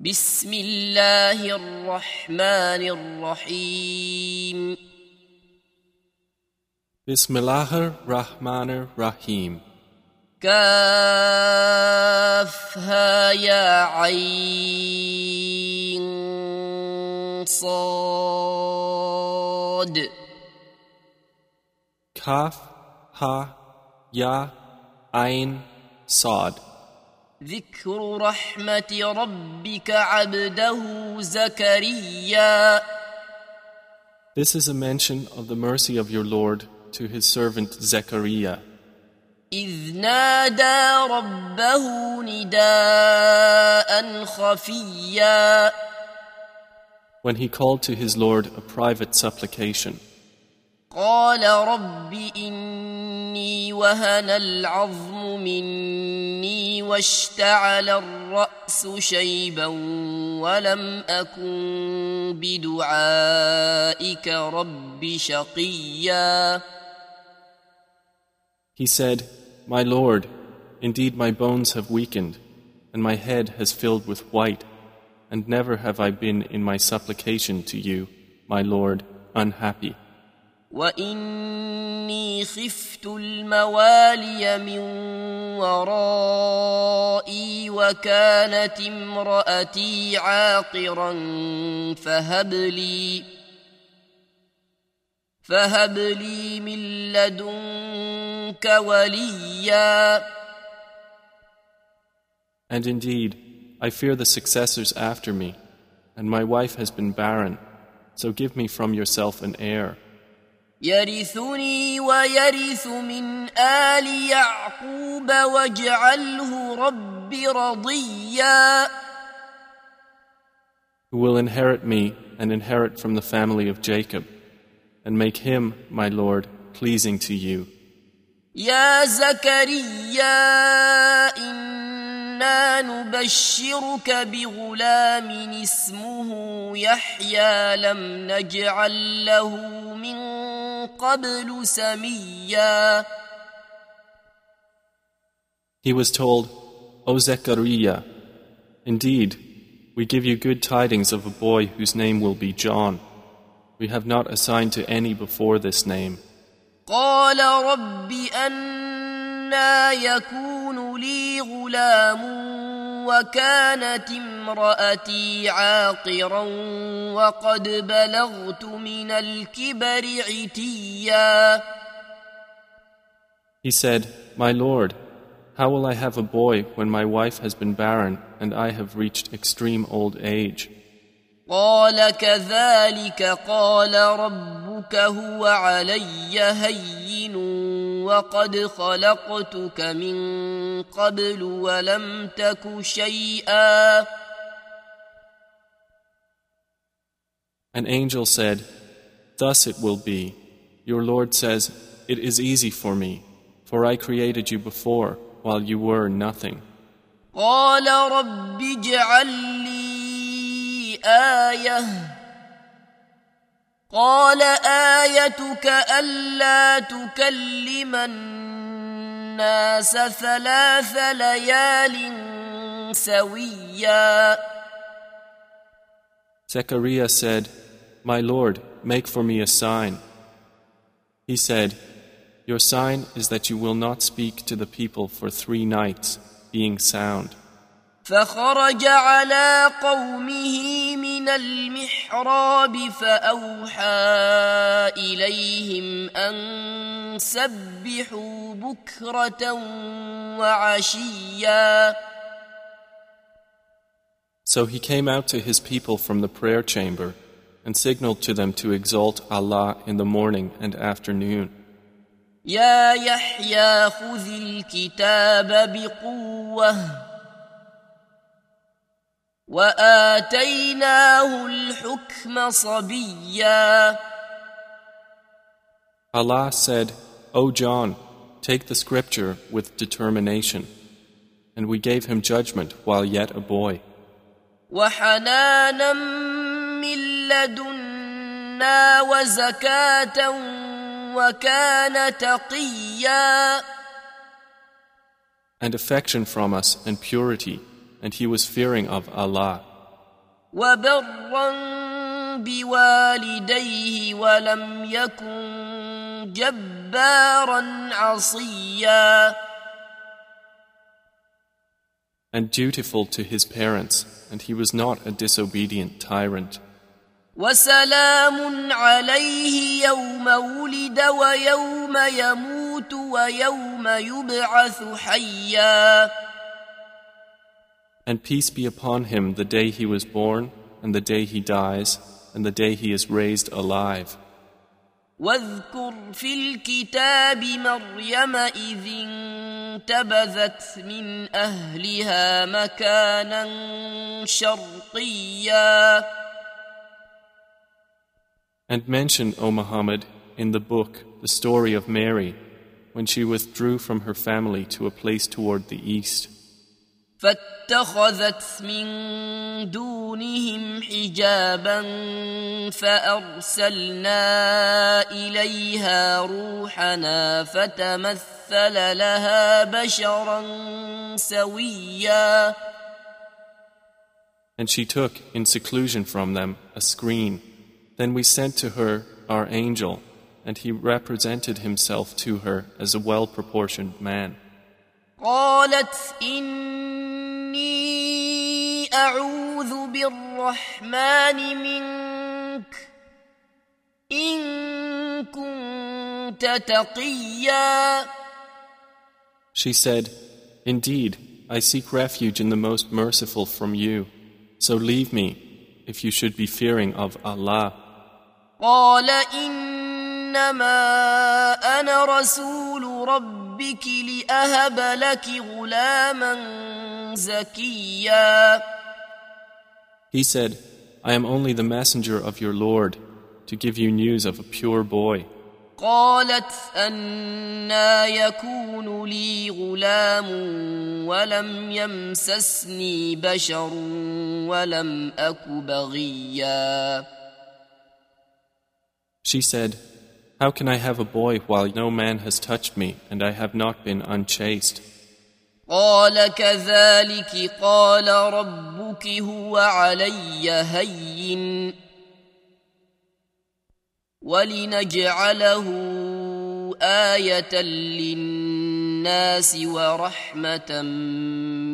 بسم الله الرحمن الرحيم. بسم الله الرحمن الرحيم كافها يا عين صاد كافها يا عين صاد ذكر رحمة ربك عبده زكريا This is a mention of the mercy of your Lord to his servant Zechariah إذ نادى ربه نداء خفيا when he called to his Lord a private supplication. قال رب إني وهن العظم مني واشتعل الرأس شيبا ولم أكن بدعائك رب شقيا He said, My Lord, indeed my bones have weakened, and my head has filled with white, and never have I been in my supplication to you, my Lord, unhappy. وإني خفت الموالي من ورائي وكانت امرأتي عاقرا فهب لي فهب لي من لدنك وليا And indeed, I fear the successors after me, and my wife has been barren, so give me from yourself an heir. يرثني ويرث من آل يعقوب واجعله رب رضيا who will inherit me and inherit from the family of Jacob, and make him, my Lord, pleasing to you. يا زكريا إنا نبشرك بغلام اسمه يحيى لم نجعل له قبل سميا He was told, O Zechariah, indeed, we give you good tidings of a boy whose name will be John. We have not assigned to any before this name. قال رب أنا يكون لي غلام وكانت امرأتي عاقرا وقد بلغت من الكبر عتيا He said, My Lord, how will I have a boy when my wife has been barren and I have reached extreme old age? قال كذلك قال ربك هو علي هين وقد خلقتك من قبل ولم تك شيئا An angel said, Thus it will be. Your Lord says, It is easy for me, for I created you before while you were nothing. قال رب اجعل لي آية قال آيتك ألا تكلم الناس ثلاث ليال سويا Zechariah said, My Lord, make for me a sign. He said, Your sign is that you will not speak to the people for three nights, being sound. فخرج على قومه من المحراب فأوحى إليهم أن سبحوا بكرة وعشيا So he came out to his people from the prayer chamber and signaled to them to exalt Allah in the morning and afternoon. يا يحيى خذ الكتاب بقوة وآتيناه الحكم صبيا Allah said, O John, take the scripture with determination. And we gave him judgment while yet a boy, وحنانا من لدنا وزكاة وكان تقيا and affection from us and purity, and he was fearing of Allah. وبرا بوالديه ولم يكن جبارا عصيا and dutiful to his parents, and he was not a disobedient tyrant. وسلام عليه يوم ولد ويوم يموت ويوم يبعث حيا And peace be upon him the day he was born, and the day he dies, and the day he is raised alive. واذكر في الكتاب مريم إذ انتبذت من أهلها مكانا شرقيا And mention, O Muhammad, in the book the story of Mary when she withdrew from her family to a place toward the east. فاتخذت من دونهم حجابا فارسلنا اليها روحنا فتمثل لها بشرا سويا And she took in seclusion from them a screen. Then we sent to her our angel, and he represented himself to her as a well proportioned man. قالت إني أعوذ بالرحمن منك إن كنت تقيا She said, Indeed, I seek refuge in the most merciful from you. So leave me, if you should be fearing of Allah. قال إنما أنا رسول ربك لأهب لك غلاما زكيا He said, I am only the messenger of your Lord to give you news of a pure boy. قالت أنا يكون لي غلام ولم يمسسني بشر ولم أك بغيا She said, How can I have a boy while no man has touched me and I have not been unchaste? قال كذلك قال ربك هو علي هين ولنجعله آية للناس ورحمة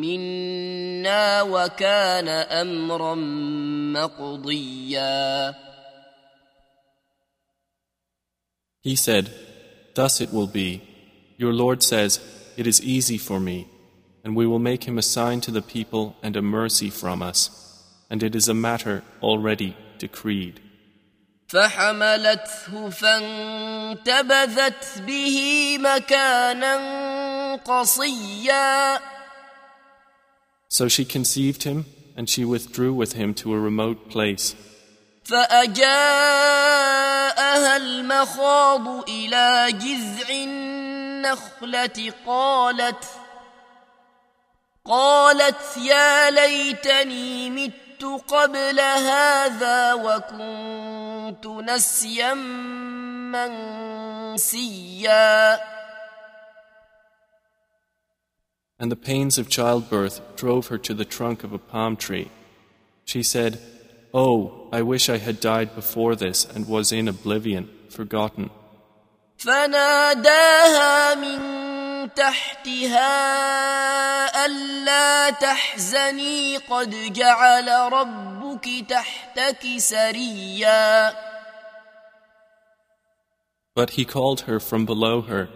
منا وكان أمرا مقضيا He said, Thus it will be. Your Lord says, It is easy for me, and we will make him a sign to the people and a mercy from us, and it is a matter already decreed. فحملته فانتبذت به مكانا قصيا So she conceived him, and she withdrew with him to a remote place. فأجاءها المخاض إلى جذع النخلة قالت قالت يا ليتني مت قبل هذا وكنت نسيا منسيا And the pains of childbirth drove her to the trunk of a palm tree. She said, Oh, I wish I had died before this and was in oblivion, forgotten. فناداها من تحتها ألا تحزني قد جعل ربك تحتك سريا But he called her from below her,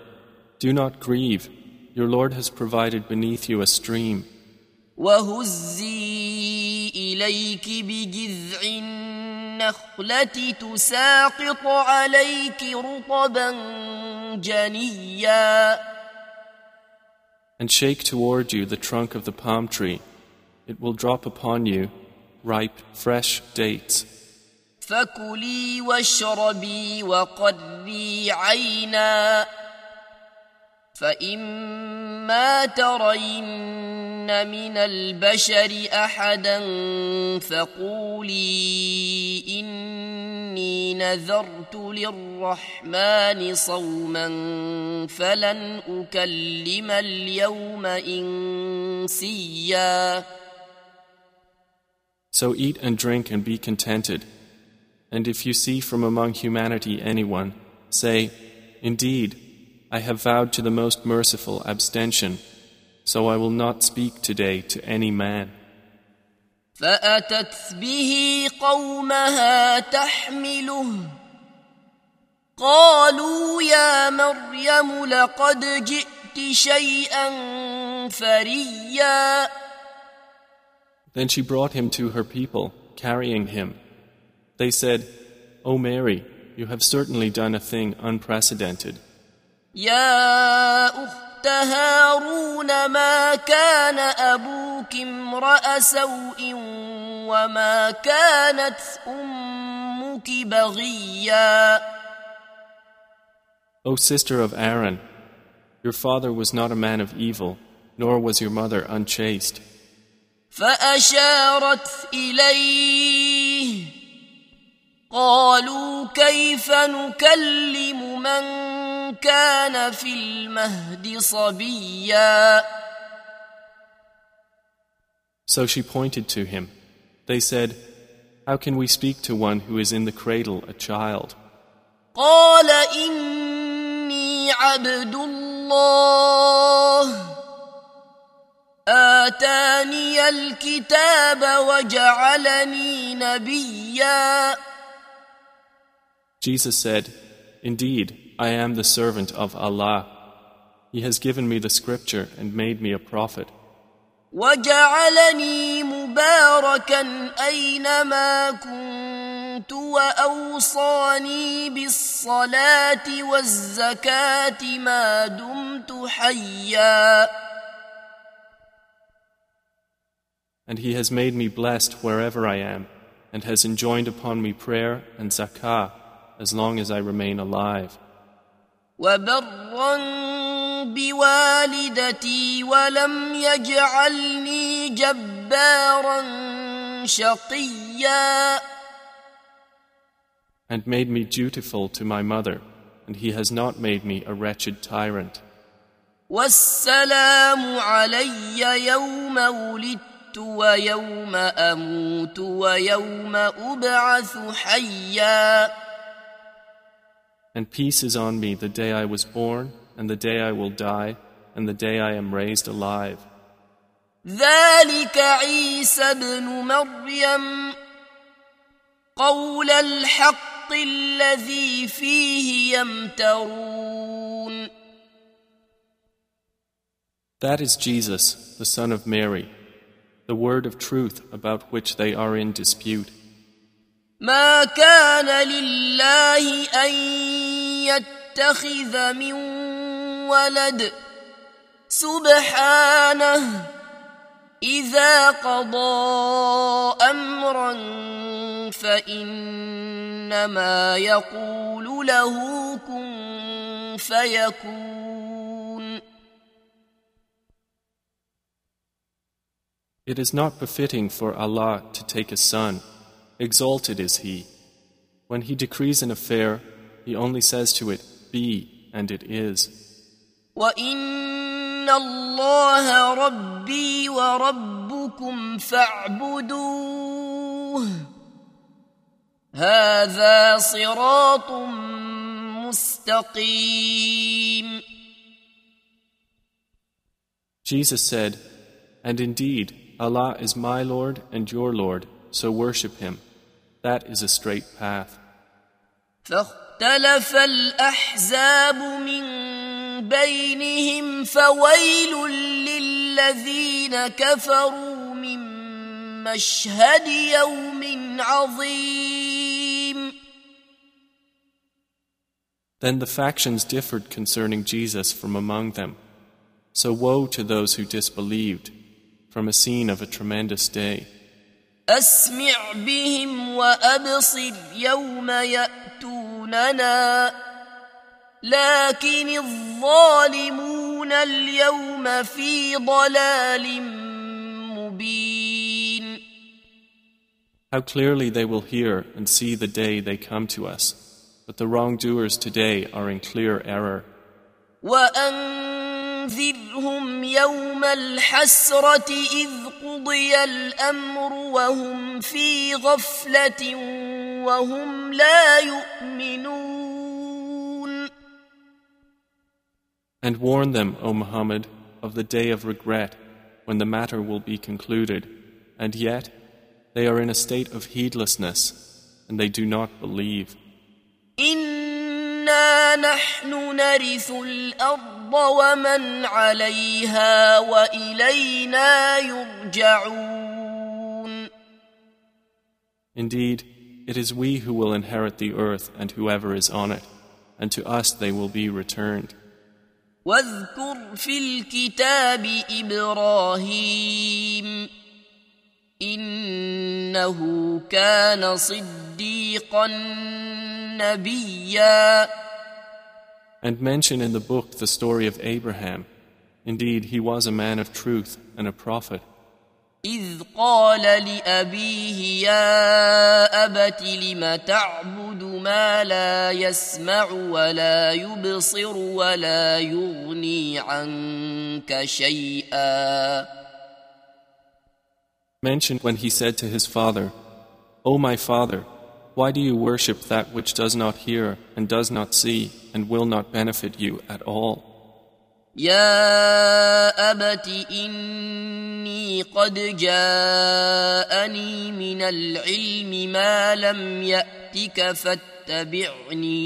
Do not grieve, your Lord has provided beneath you a stream. وهزي إليك بجذع النخلة تساقط عليك رطبا جنيا And shake toward you the trunk of the palm tree. It will drop upon you ripe, fresh dates. فكلي واشربي وقري عينا فإما ترين من البشر أحدا فقولي إني نذرت للرحمن صوما فلن أكلم اليوم إنسيا So eat and drink and be contented. And if you see from among humanity anyone, say, Indeed, I have vowed to the most merciful abstention, so I will not speak today to any man. فأتت به قومها تحمله قالوا يا مريم لقد جئت شيئا فريا Then she brought him to her people, carrying him. They said, O Mary, you have certainly done a thing unprecedented. يا أخت هارون ما كان أبوك امرأ سوء وما كانت أمك بغيا O sister of Aaron, your father was not a man of evil, nor was your mother unchaste. فأشارت إليه قالوا كيف نكلم من كان في المهد صبيا So she pointed to him. They said, How can we speak to one who is in the cradle, a child? قال إني عبد الله آتاني الكتاب وجعلني نبيا Jesus said, Indeed, I am the servant of Allah. He has given me the scripture and made me a prophet. وجعلني مباركا أينما كنت وأوصاني بالصلاة والزكاة ما دمت حيا And He has made me blessed wherever I am, and has enjoined upon me prayer and zakah as long as I remain alive. وبرا بوالدتي ولم يجعلني جبارا شقيا And made me dutiful to my mother, and He has not made me a wretched tyrant. والسلام علي يوم ولدت ويوم أموت ويوم أبعث حيا And peace is on me the day I was born, and the day I will die, and the day I am raised alive. ذلك عيسى ابن مريم قول الحق الذي فيه يمترون That is Jesus, the Son of Mary, the word of truth about which they are in dispute. ما كان لله أن يتخذ من ولد سبحانه إذا قضى أمرا فإنما يقول له كن فيكون It is not befitting for Allah to take a son. Exalted is He. When He decrees an affair, He only says to it, Be, and it is. وإن الله ربي وربكم فاعبدوه هذا صراط مستقيم Jesus said, And indeed, Allah is my Lord and your Lord, so worship Him. That is a straight path. فاختلف الأحزاب من بينهم فويل للذين كفروا من مشهد يوم عظيم Then the factions differed concerning Jesus from among them. So woe to those who disbelieved from a scene of a tremendous day. أسمع بهم وأبصر يوم يأتوننا لكن الظالمون اليوم في ضلال مبين How clearly they will hear and see the day they come to us. But the wrongdoers today are in clear error. وأنذرهم يوم الحسرة إذ قضي الأمر وهم في غفلة وهم لا يؤمنون And warn them, O Muhammad, of the day of regret when the matter will be concluded, and yet they are in a state of heedlessness and they do not believe. إنا نحن نرث الأرض ومن عليها وإلينا يرجعون Indeed, it is we who will inherit the earth and whoever is on it, and to us they will be returned. واذكر في الكتاب إبراهيم إنه كان صديقا نبيا And mention in the book the story of Abraham. Indeed, he was a man of truth and a prophet. إذ قال لأبيه يا أبت لم تعبد ما لا يسمع ولا يبصر ولا يغني عنك شيئا Mention when he said to his father, O my father, why do you worship that which does not hear and does not see and will not benefit you at all? يا أبت إني قد جاءني من العلم ما لم يأتك فاتبعني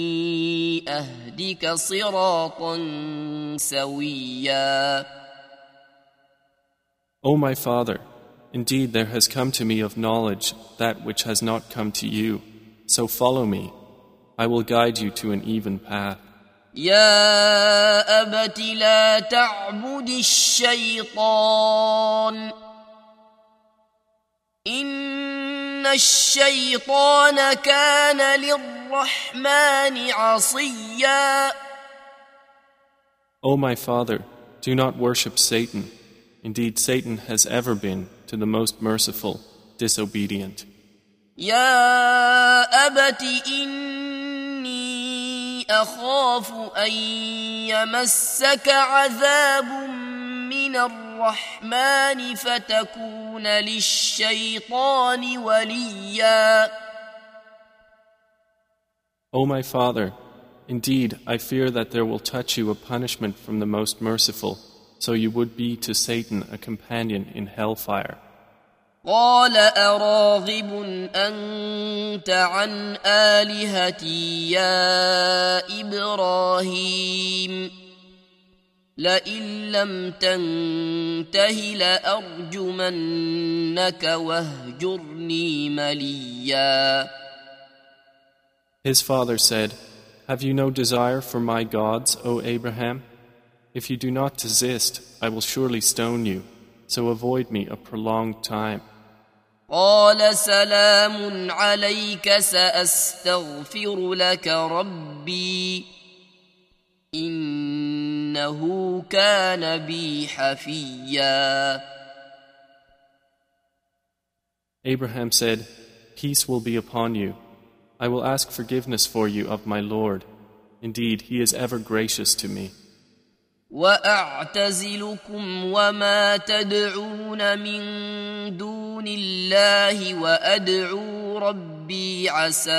أهدك صراطا سويا O my father, indeed there has come to me of knowledge that which has not come to you, so follow me. I will guide you to an even path. يا أبت لا تعبد الشيطان إن الشيطان كان للرحمن عصيا O my father, do not worship Satan. Indeed, Satan has ever been, to the most merciful, disobedient. يا أبت إني أخاف أن يمسك عذاب من الرحمن فتكون للشيطان وليا O my father, indeed, I fear that there will touch you a punishment from the most merciful, so you would be to Satan a companion in hellfire. قال أراغب أنت عن آلهتي يا إبراهيم لئن لم تنته لأرجمنك واهجرني مليا His father said, Have you no desire for my gods, O Abraham? If you do not desist, I will surely stone you, so avoid me a prolonged time. قال سلام عليك سأستغفر لك ربي إنه كان بي حفيا Abraham said, Peace will be upon you. I will ask forgiveness for you of my Lord. Indeed, he is ever gracious to me. واعتزلكم وما تدعون من دون الله وادعو ربي عسى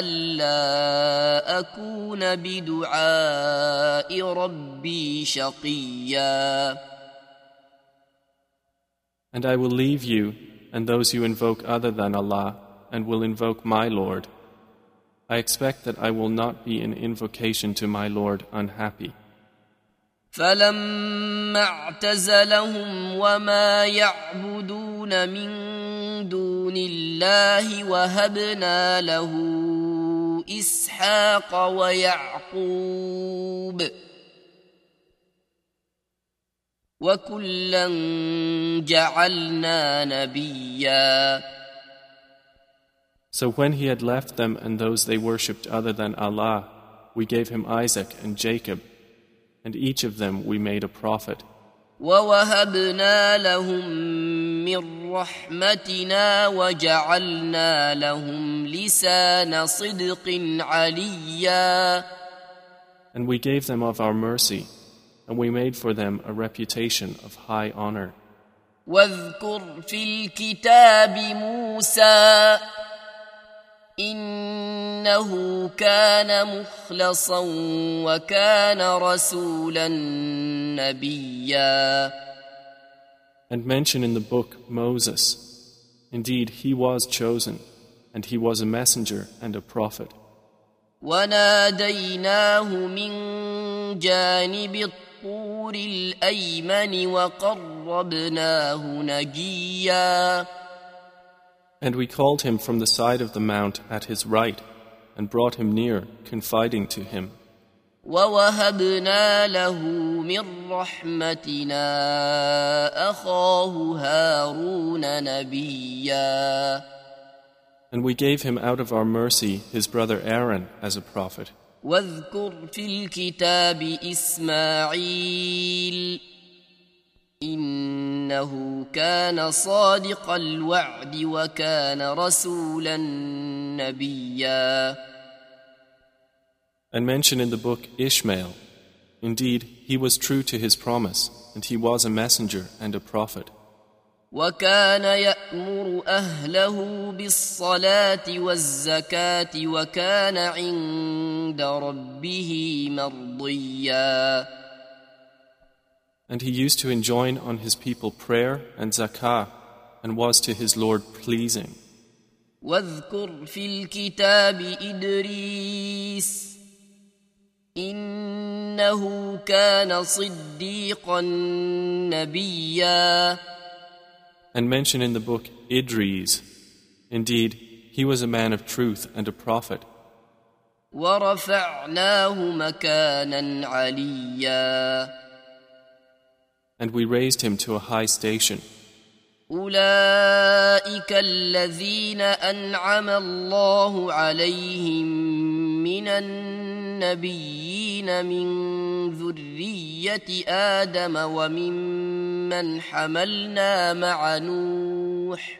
الا اكون بدعاء ربي شقيا And I will leave you and those you invoke other than Allah and will invoke my Lord. I expect that I will not be in invocation to my Lord unhappy. فلما اعتزلهم وما يعبدون من دون الله وهبنا له اسحاق ويعقوب وكلا جعلنا نبيا So when he had left them and those they worshipped other than Allah, we gave him Isaac and Jacob, and each of them we made a prophet. ووهبنا لهم من رحمتنا وجعلنا لهم لسان صدق عليا And we gave them of our mercy, and we made for them a reputation of high honor. واذكر في الكتاب موسى انه كان مخلصا وكان رسولا نبيا And mention in the book Moses. Indeed, he was chosen, and he was a messenger and a prophet. وناديناه من جانب الطور الايمن وقربناه نجيا And we called him from the side of the mount at his right, and brought him near, confiding to him. ووهبنا له من رحمتنا اخاه هارون نبيا And we gave him out of our mercy his brother Aaron as a prophet. واذكر في الكتاب اسماعيل انه كان صادق الوعد وكان رسولا نبيا And mention in the book Ishmael. Indeed, he was true to his promise, and he was a messenger and a prophet. وكان يامر اهله بالصلاه والزكاه وكان عند ربه مرضيا And he used to enjoin on his people prayer and zakah, and was to his Lord pleasing. واذكر في الكتاب ادريس انه كان صديقا نبيا And mention in the book Idris. Indeed, he was a man of truth and a prophet. ورفعناه مكانا عليا And we raised him to a high station. اولئك الذين انعم الله عليهم من النبيين من ذريه ادم وممن حملنا مع نوح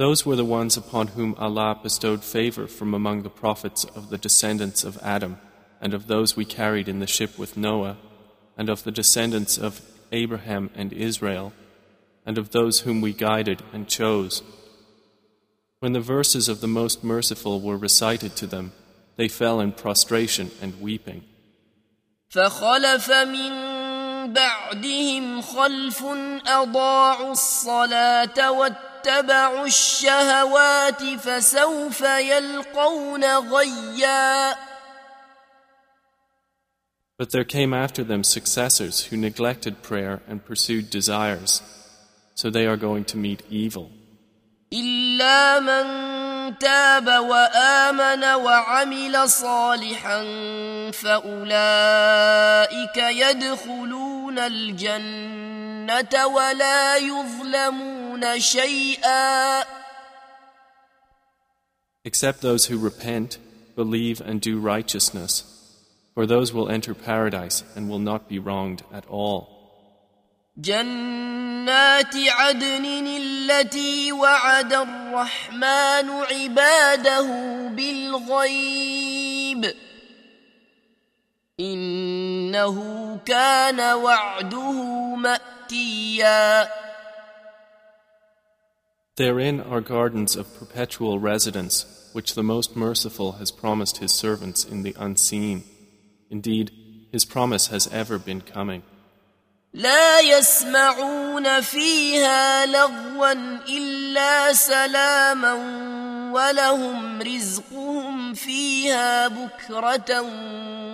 Those were the ones upon whom Allah bestowed favor from among the prophets of the descendants of Adam, and of those we carried in the ship with Noah, and of the descendants of Abraham and Israel, and of those whom we guided and chose. When the verses of the Most Merciful were recited to them, they fell in prostration and weeping. فخلف من بعدهم خلف أضاعوا الصلاة واتبعوا الشهوات فسوف يلقون غيا But there came after them successors who neglected prayer and pursued desires, so they are going to meet evil. إلا من تاب وآمن وعمل صالحا فأولئك يدخلون الجنة ولا يظلمون شيئا Except those who repent, believe, and do righteousness, for those will enter paradise and will not be wronged at all. جنات عدن التي وعد الرحمن عباده بالغيب انه كان وعده ماتيا Therein are gardens of perpetual residence, which the Most Merciful has promised His servants in the unseen. Indeed, His promise has ever been coming. لا يسمعون فيها لغوا الا سلاما ولهم رزقهم فيها بكره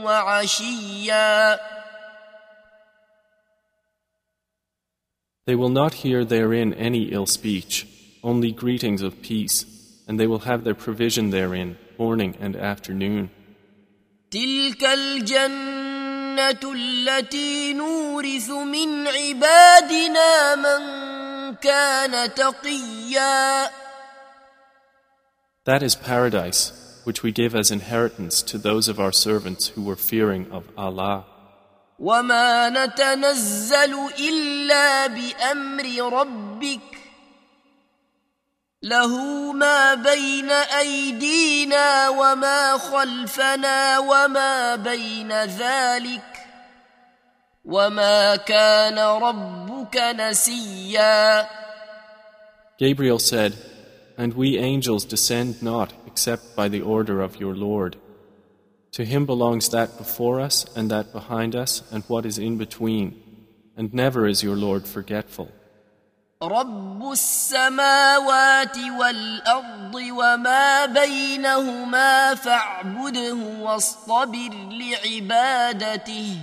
وعشيا They will not hear therein any ill speech, only greetings of peace, and they will have their provision therein morning and afternoon. تلك الجنة الجنة التي نورث من عبادنا من كان تقيا That is paradise, which we give as inheritance to those of our servants who were fearing of Allah. وما نتنزل إلا بأمر ربك له ما بين أيدينا وما خلفنا وما بين ذلك وما كان ربك نسيا Gabriel said, And we angels descend not except by the order of your Lord. To him belongs that before us and that behind us and what is in between, and never is your Lord forgetful. رب السماوات والأرض وما بينهما فاعبده واصطبر لعبادته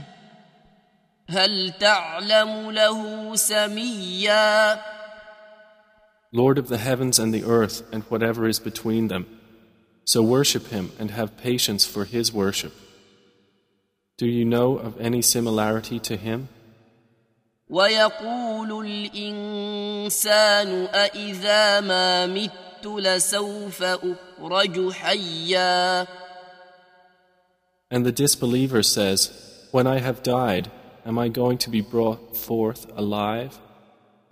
هل تعلم له سميا Lord of the heavens and the earth and whatever is between them. So worship him and have patience for his worship. Do you know of any similarity to him? ويقول الإنسان أإذا ما مت لسوف أخرج حيا And the disbeliever says, When I have died, am I going to be brought forth alive?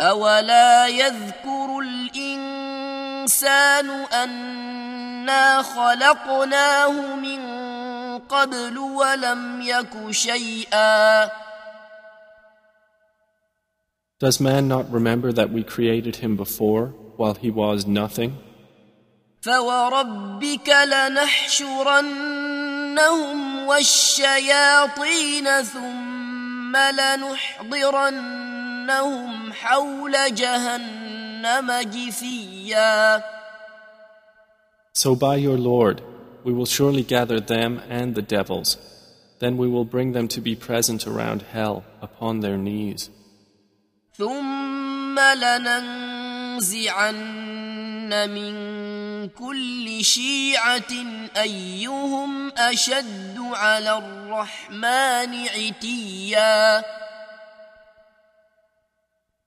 أولا يذكر الإنسان أنا خلقناه من قبل ولم يك شيئا Does man not remember that we created him before, while he was nothing? فوربك لنحشرنهم والشياطين ثم لنحضرنهم حول جهنم جثيا So by your Lord, we will surely gather them and the devils. Then we will bring them to be present around hell upon their knees. ثم لننزعن من كل شيعة أيهم أشد على الرحمن عتيا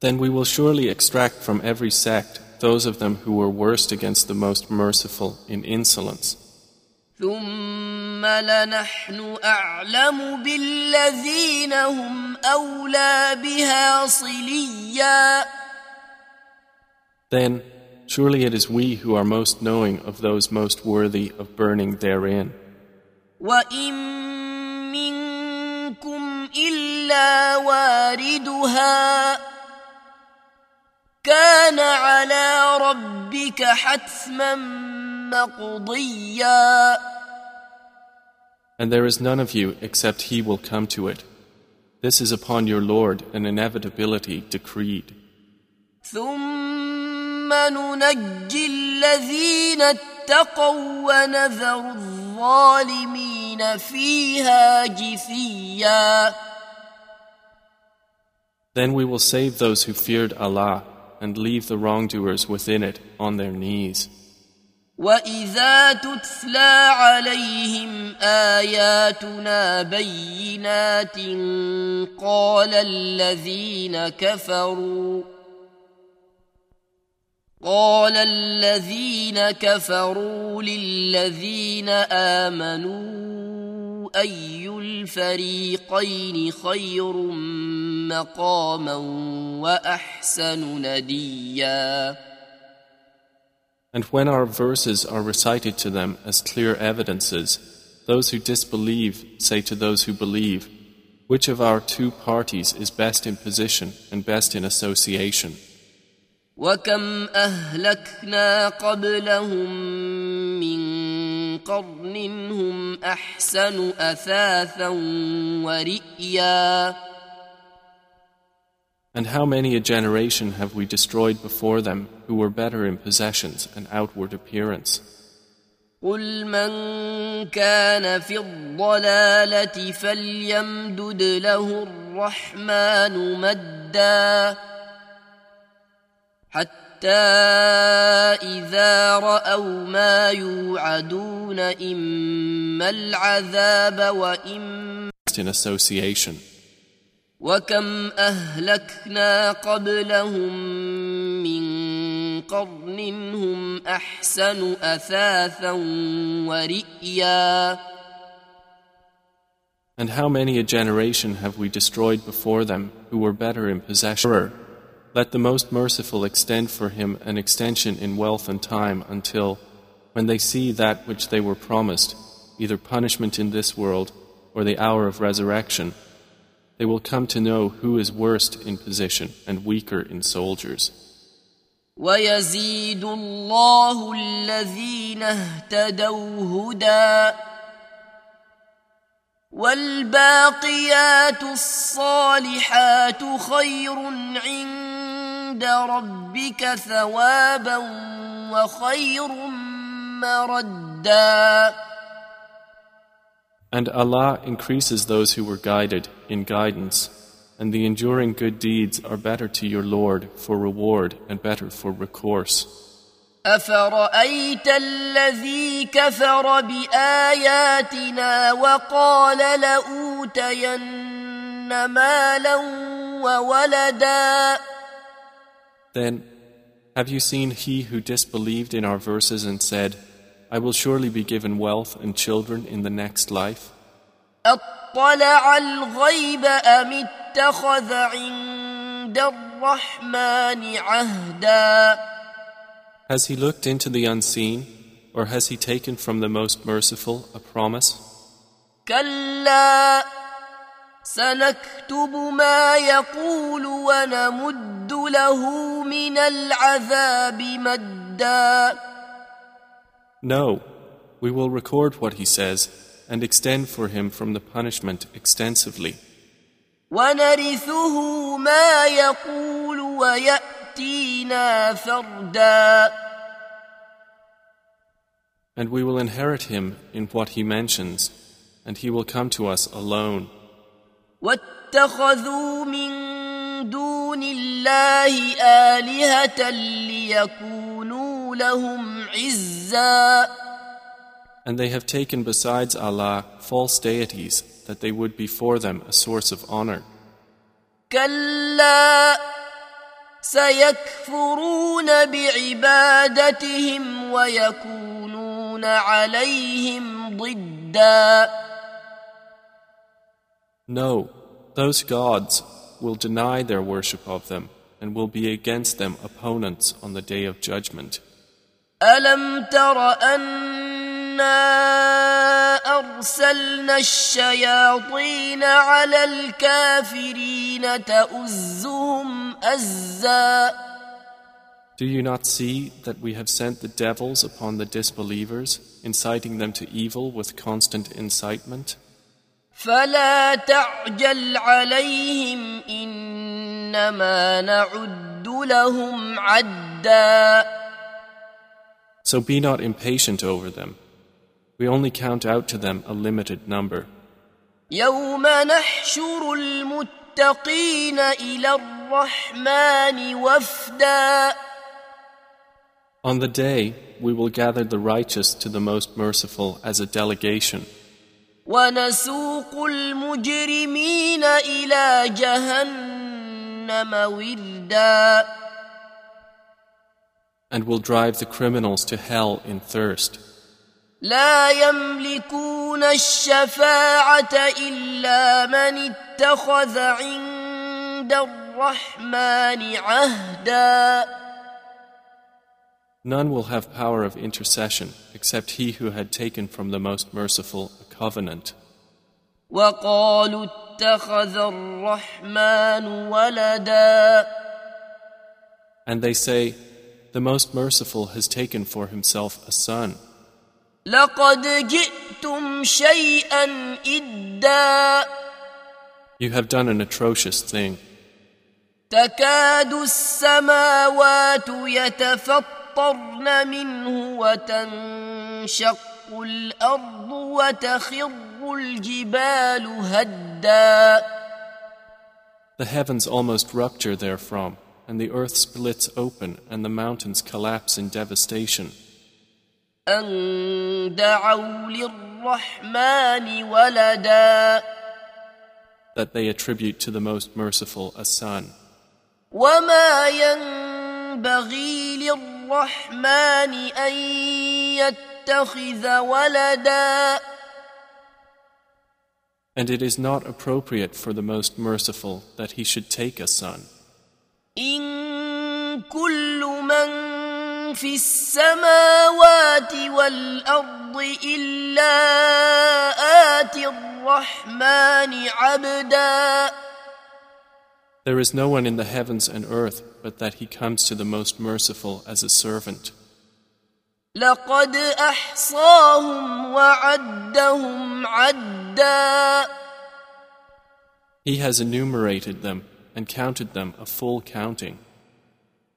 Then we will surely extract from every sect those of them who were worst against the most merciful in insolence. ثم لنحن أعلم بالذين هم أولى بها صليا Then surely it is we who are most knowing of those most worthy of burning therein. وإن منكم إلا واردها كان على ربك حتما مقضيا And there is none of you except he will come to it. This is upon your Lord an inevitability decreed. ثم ننجي الذين اتقوا ونذر الظالمين فيها جثيا Then we will save those who feared Allah and leave the wrongdoers within it on their knees. واذا تتلى عليهم اياتنا بينات قال الذين كفروا قال الذين كفروا للذين امنوا اي الفريقين خير مقاما واحسن نديا And when our verses are recited to them as clear evidences, those who disbelieve say to those who believe, Which of our two parties is best in position and best in association? وكم اهلكنا قبلهم من قرن هم احسن اثاثا ورئيا And how many a generation have we destroyed before them who were better in possessions and outward appearance? قل من كان في الضلاله فليمدد له الرحمن مدا حتى اذا راوا ما يوعدون اما العذاب واما best in association. وكم أهلكنا قبلهم من قرن هم أحسن أثاثا ورئيا And how many a generation have we destroyed before them who were better in possession? Let the most merciful extend for him an extension in wealth and time until, when they see that which they were promised, either punishment in this world or the hour of resurrection, they will come to know who is worst in position and weaker in soldiers. ويزيد الله الذين اهتدوا هدى والباقيات الصالحات خير عند ربك ثوابا وخير مردا And Allah increases those who were guided in guidance, and the enduring good deeds are better to your Lord for reward and better for recourse. أفرأيت الذي كفر بآياتنا وقال لأوتين مالا وولدا Then, have you seen he who disbelieved in our verses and said, I will surely be given wealth and children in the next life? أطلع الغيب أم اتخذ عند الرحمن عهدا Has he looked into the unseen, or has he taken from the Most Merciful a promise? كلا سنكتب ما يقول ونمد له من العذاب مدا No, we will record what he says and extend for him from the punishment extensively. And we will inherit him in what he mentions, and he will come to us alone. لهم عزاً And they have taken besides Allah false deities that they would be for them a source of honor. كلا سيكفرون بعبادتهم ويكونون عليهم ضدا No, those gods will deny their worship of them and will be against them opponents on the day of judgment. ألم تر أنا أرسلنا الشياطين على الكافرين تؤزهم أزا Do you not see that we have sent the devils upon the disbelievers, inciting them to evil with constant incitement? فلا تعجل عليهم إنما نعد لهم عدا So be not impatient over them. We only count out to them a limited number. يوم نحشر المتقين إلى الرحمن وفدا On the day, we will gather the righteous to the Most Merciful as a delegation, ونسوق المجرمين إلى جهنم وردا and will drive the criminals to hell in thirst. لا يملكون الشفاعة إلا من اتخذ عند الرحمن عهدا None will have power of intercession except he who had taken from the Most Merciful a covenant. وقالوا اتخذ الرحمن ولدا And they say, The Most Merciful has taken for himself a son. لقد جئتم شيئا إدا You have done an atrocious thing. تكاد السماوات يتفطرن منه وتنشق الأرض وتخر الجبال هدا The heavens almost rupture therefrom, and the earth splits open, and the mountains collapse in devastation. أن دعوا للرحمن ولدا that they attribute to the most merciful a son. وما ينبغي للرحمن أن يتخذ ولدا And it is not appropriate for the most merciful that he should take a son. إن كل من في السماوات والأرض إلا آتي الرحمن عبدا There is no one in the heavens and earth but that he comes to the most merciful as a servant. لقد أحصاهم وعدهم عدا He has enumerated them and counted them a full counting.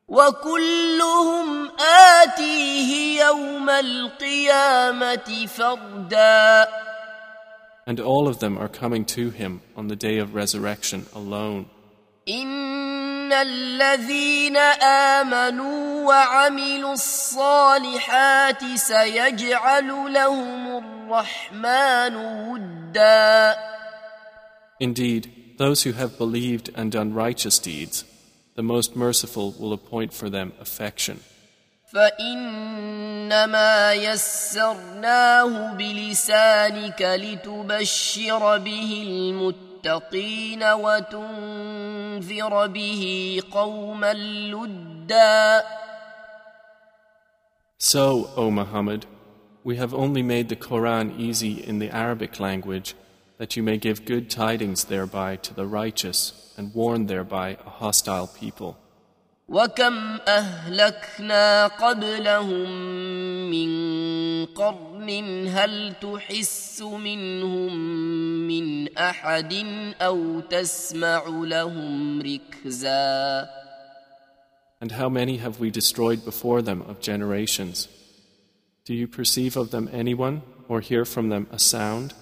وكلهم آتيه يوم القيامة فردا And all of them are coming to him on the day of resurrection alone. إن الذين آمنوا وعملوا الصالحات سيجعل لهم الرحمن ودا Indeed, those who have believed and done righteous deeds, the most merciful will appoint for them affection. فإنما يسرناه بلسانك لتبشر به المتقين وتنذر به قوما لدا So, O Muhammad, we have only made the Quran easy in the Arabic language that you may give good tidings thereby to the righteous and warn thereby a hostile people. وكم أهلكنا قبلهم من قرن هل تحس منهم من أحد أو تسمع لهم ركزا And how many have we destroyed before them of generations? Do you perceive of them anyone or hear from them a sound?